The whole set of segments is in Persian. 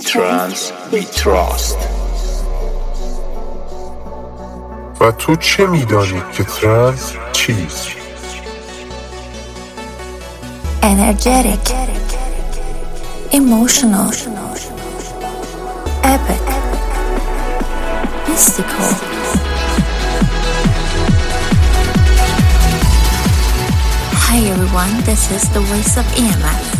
trance we trust و تو چه میدانی که ترنس چیست؟ energetic, emotional, epic, mystical. Hi everyone, this is the voice of EMF.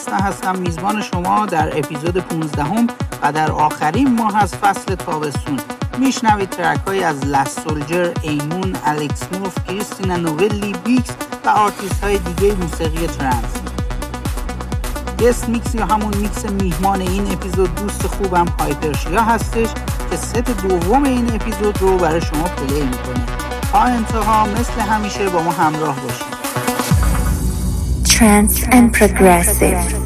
میستا هستم. میزبان شما در اپیزود 15 هم و در آخرین ماه از فصل تابستون. میشنوید track های از Last Soldier، ایمون، Alex Morph، Cristina Novelli، بیکس و آرتیست های دیگه موسیقی trance guest mix یا همون میکس میهمان این اپیزود دوست خوبم Hypersia هستش که ست دوم این اپیزود رو برای شما play می‌کنه. تا انتها مثل همیشه با ما همراه باشید. Trance and Progressive.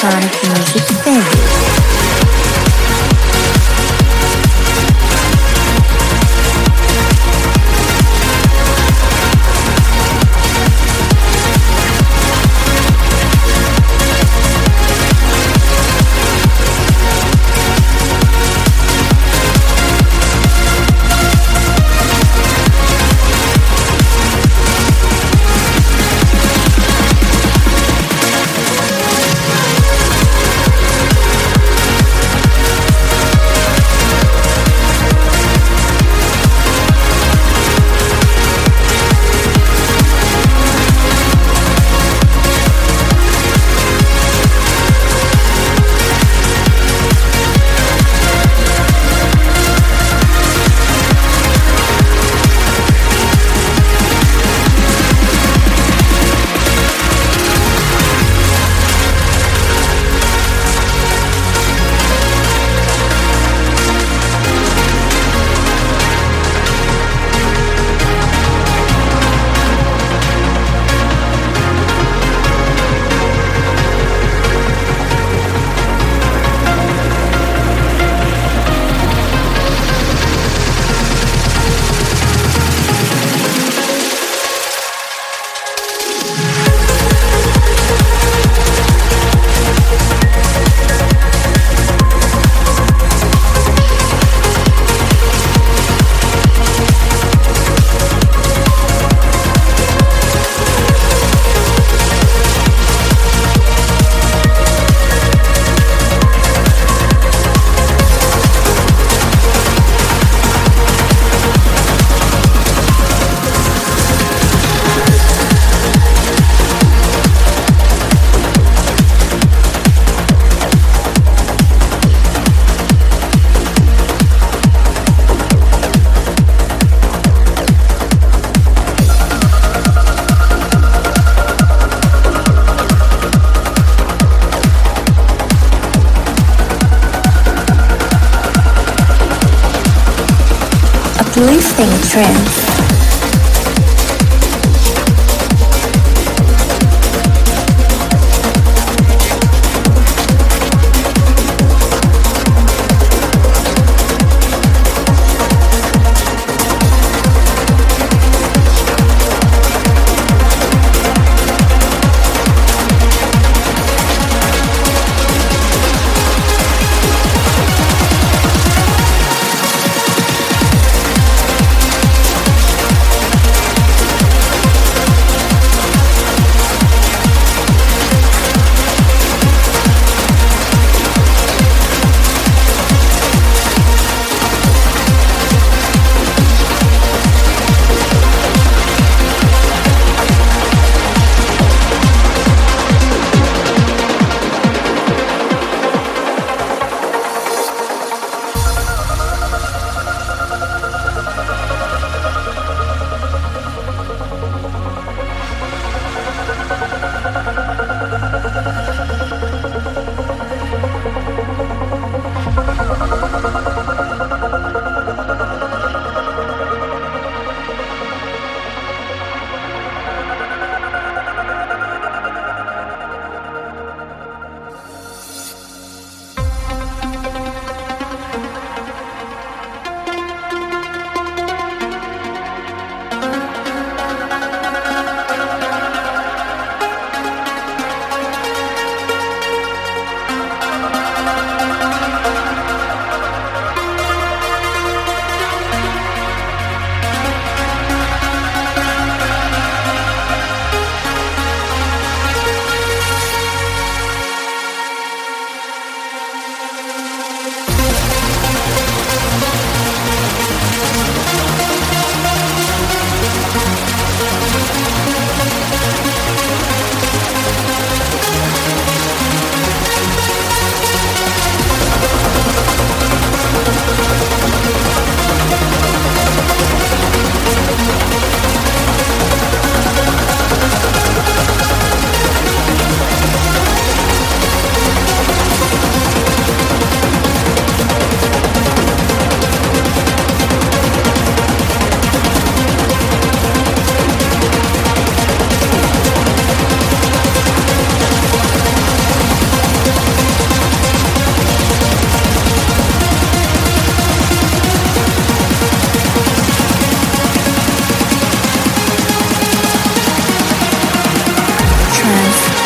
sonic music.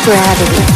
Gravity.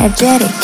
Energetic.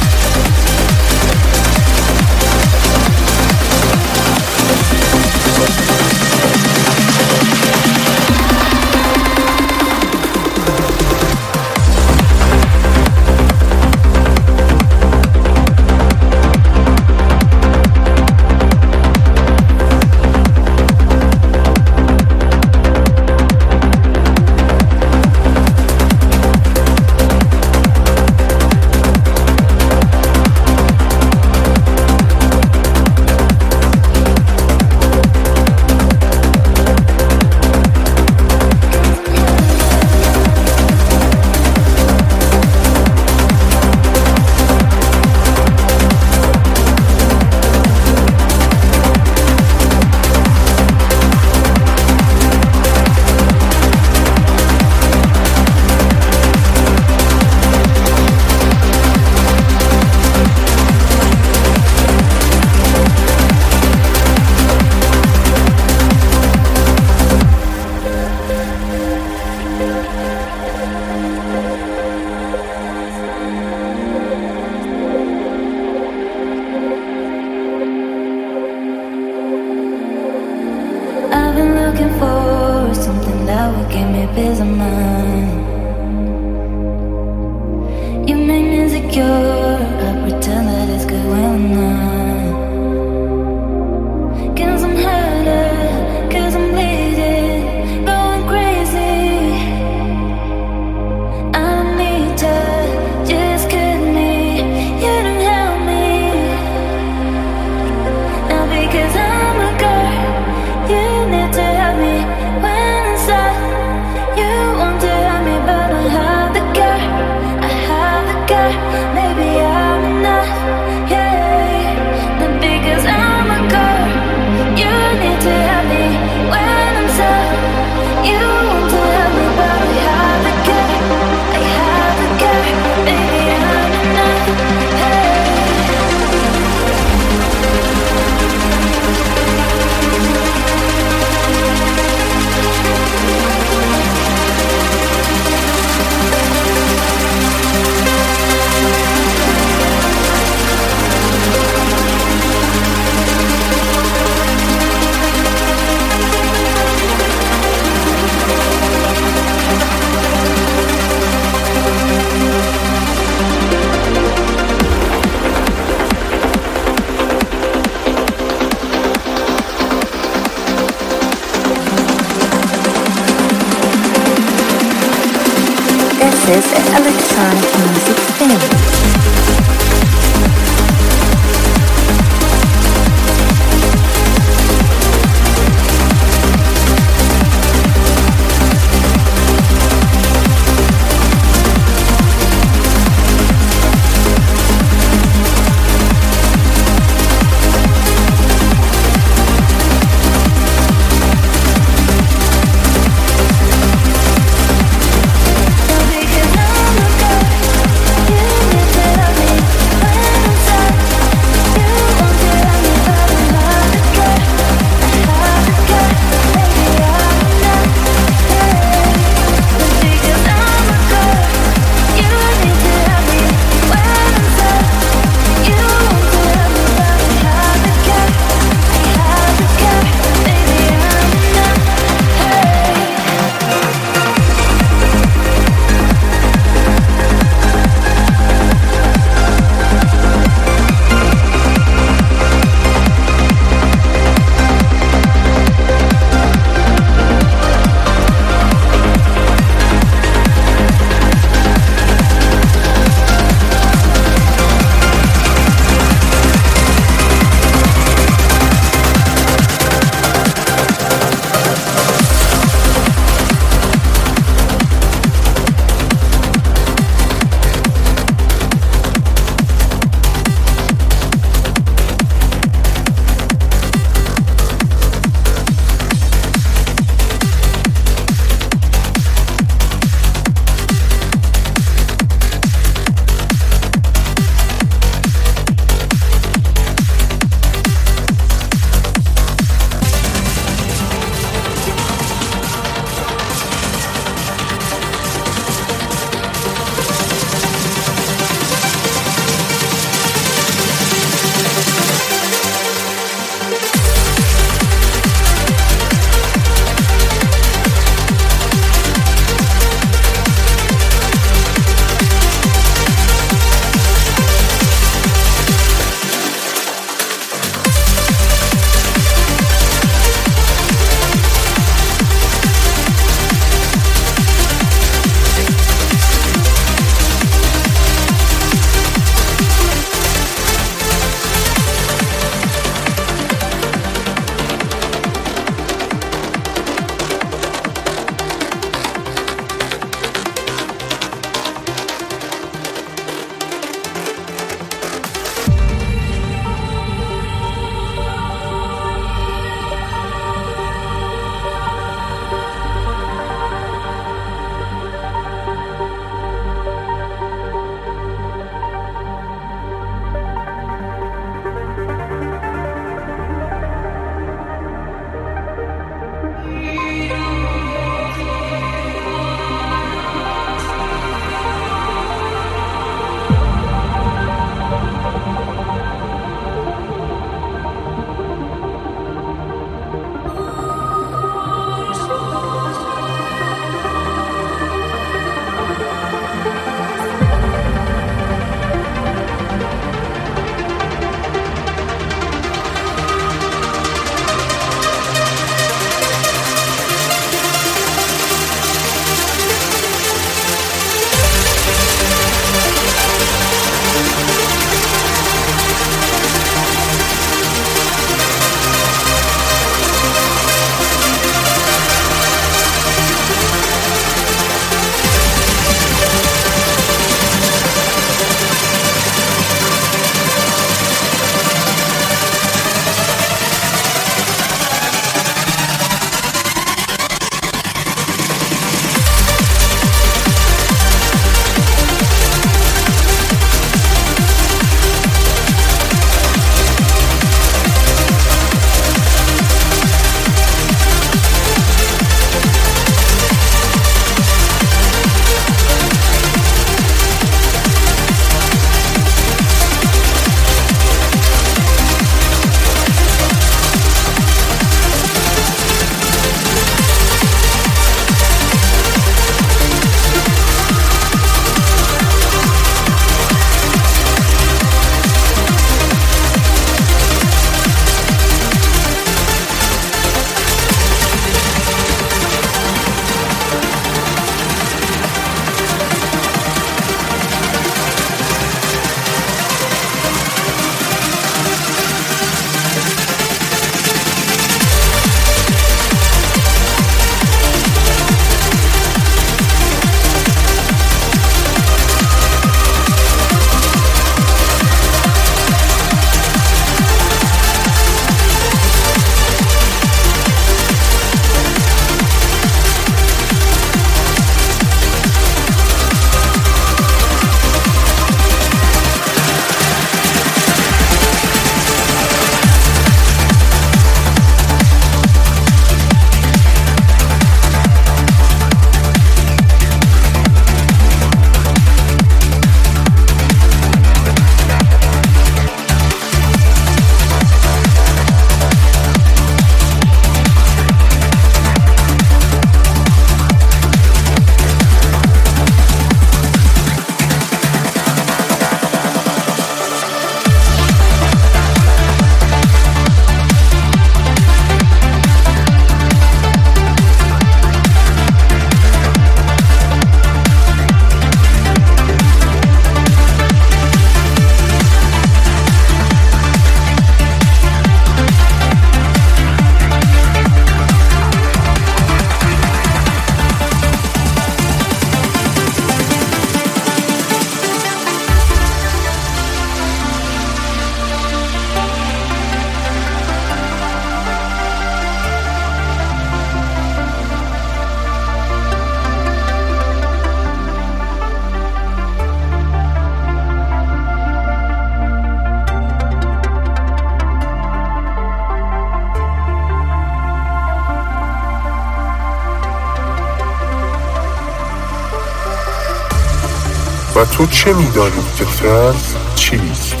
تو چه میدانی؟ که ترنس چیست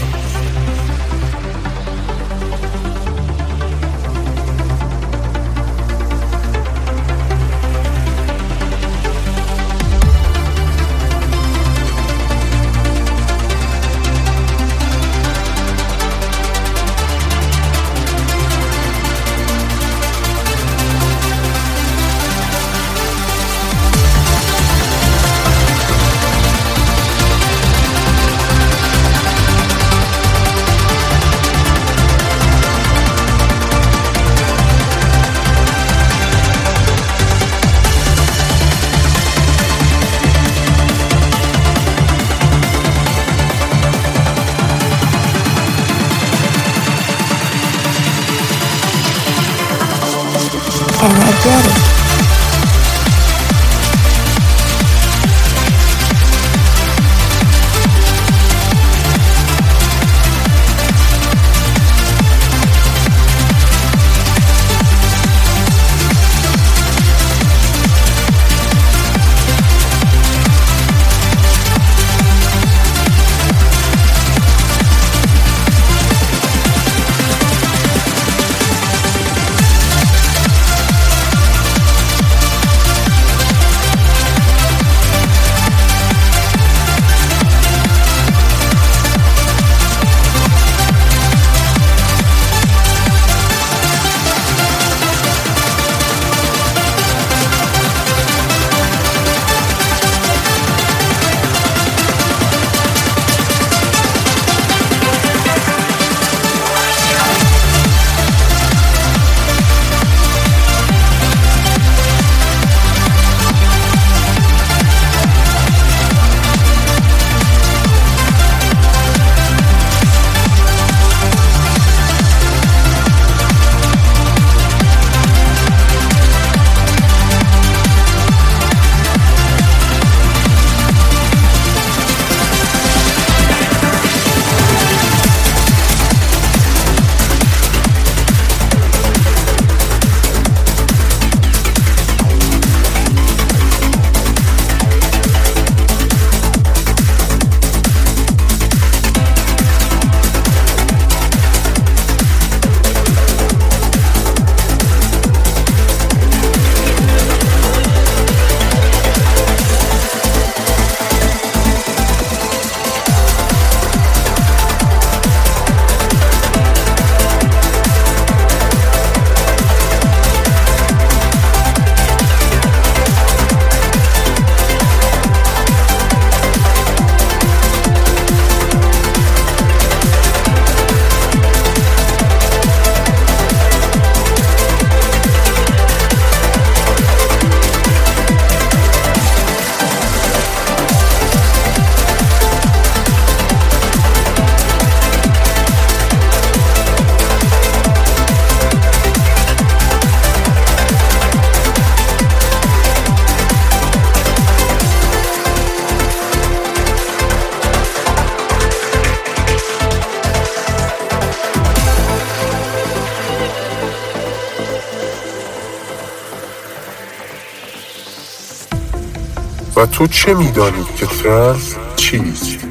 تو چه میدانی که ترنس چیست؟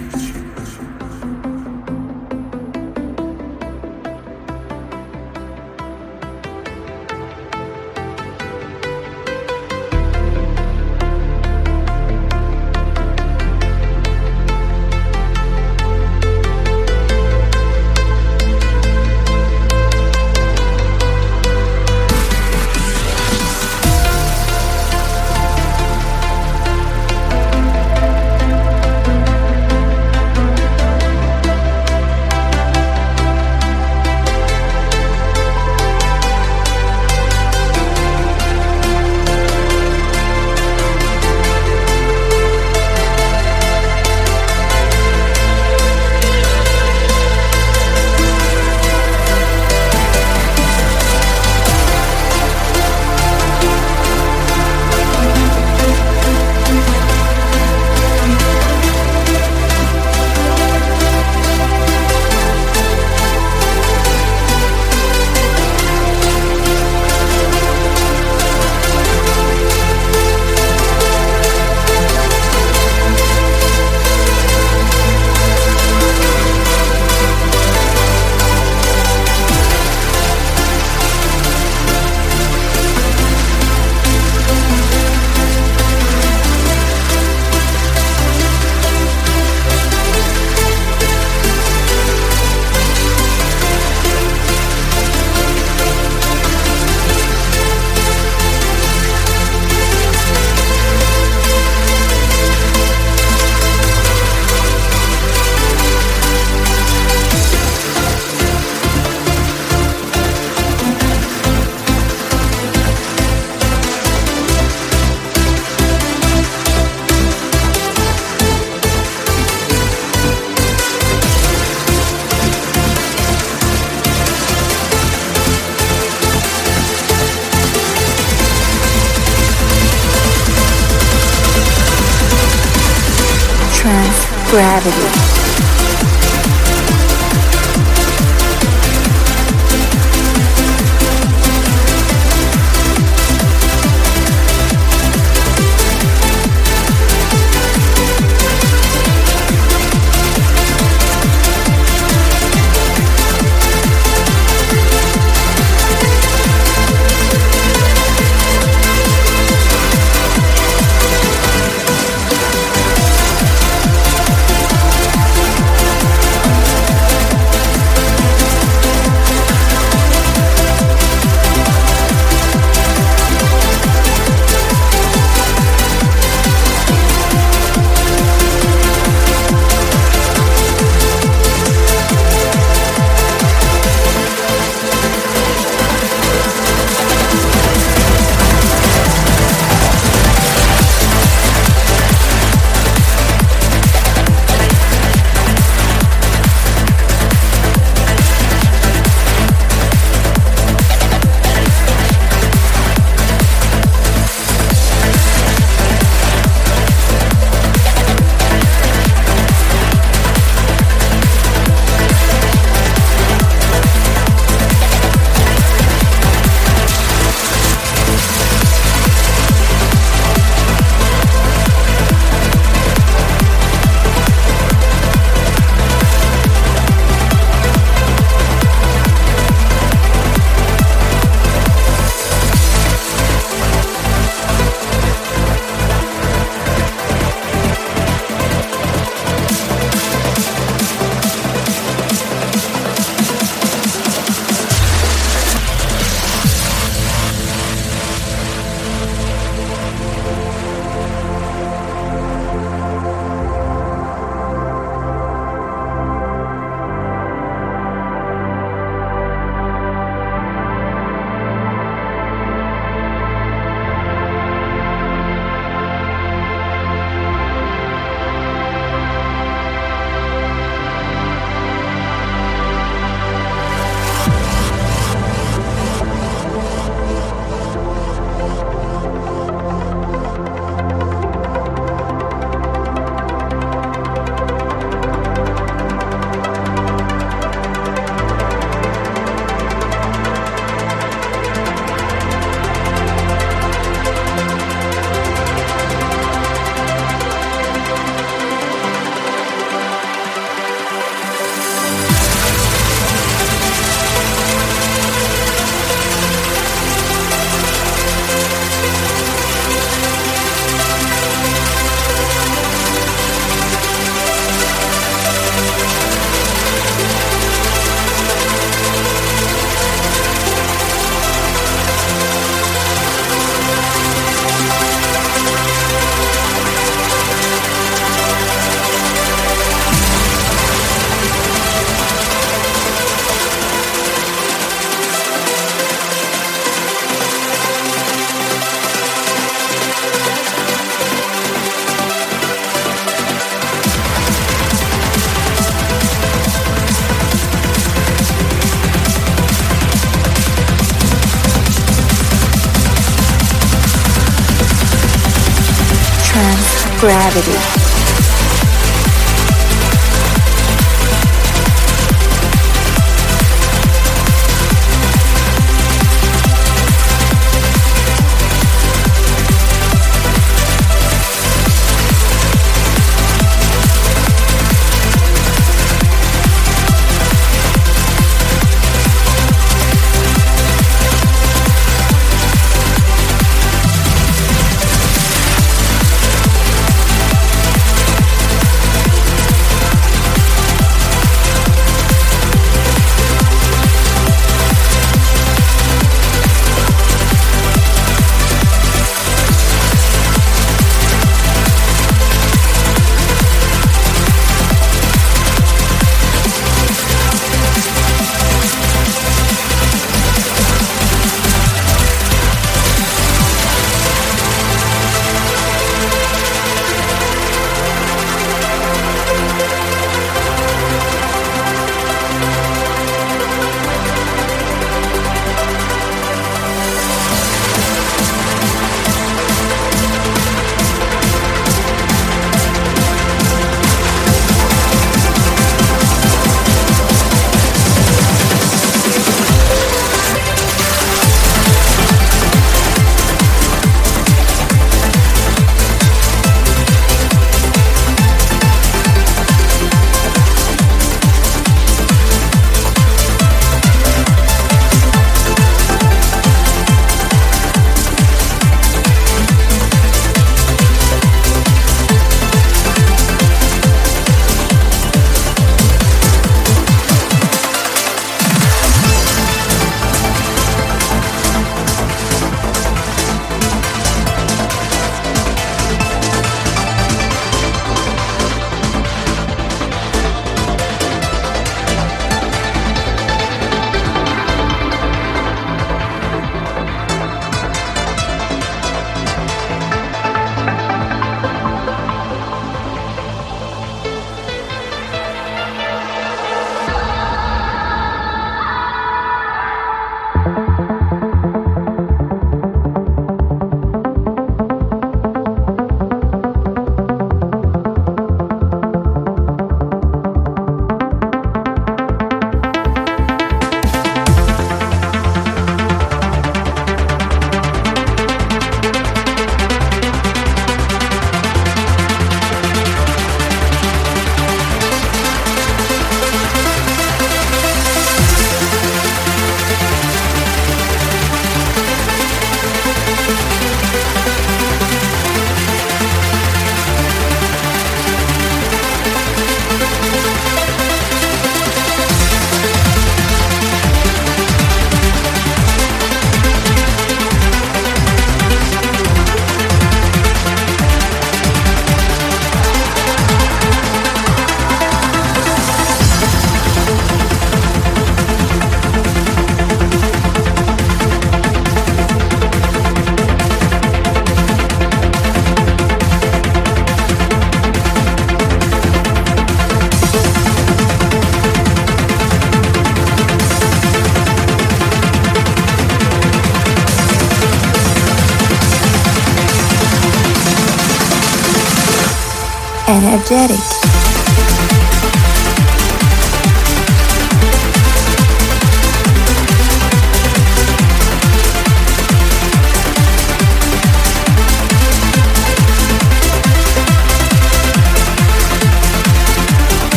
Gravity.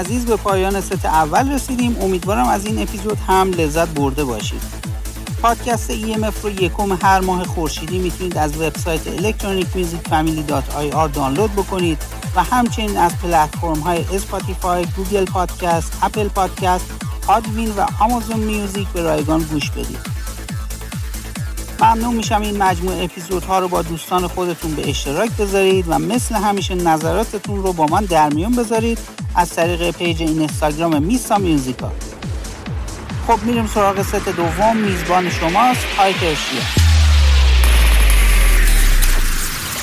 عزیز به پایان ست اول رسیدیم. امیدوارم از این اپیزود هم لذت برده باشید. پادکست EMF رو یکم هر ماه خورشیدی می‌تونید از وبسایت electronicmusicfamily.ir دانلود بکنید و همچنین از پلتفرم های Spotify، Google Podcast، Apple Podcast، Podbean و Amazon Music به رایگان گوش بدید. ممنون میشم این مجموعه اپیزودها رو با دوستان خودتون به اشتراک بذارید و مثل همیشه نظراتتون رو با من در میون بذارید از طریق page این اینستاگرام Mista Music آ خب میریم سراغ ست دوم. میزبان شماست Hypersia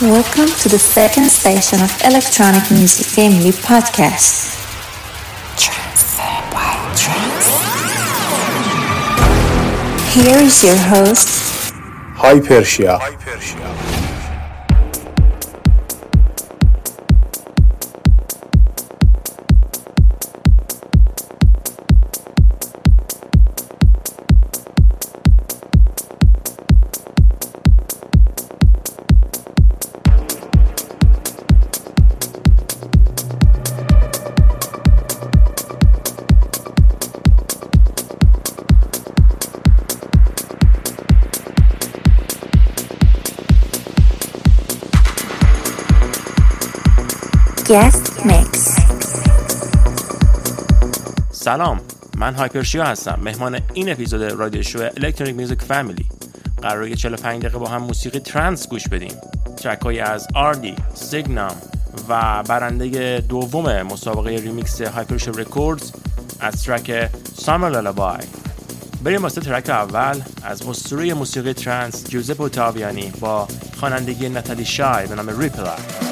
Welcome to the second station of Electronic Music Family Podcast. Here is your host, Hypersia Guest Mix. سلام من Hypersia هستم مهمان این اپیزود radio show Electronic Music Family قراره 45 دقیقه با هم موسیقی trance گوش بدیم. track های از آردی، Signum و برنده دوم مسابقه remix Hypersia Records از track Summer Lullaby بریم واسه track اول از اسطوره موسیقی trance Giuseppe Ottaviani با خوانندگی نتالی شای به نام ریپلر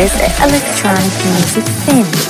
This Electronic Music Family.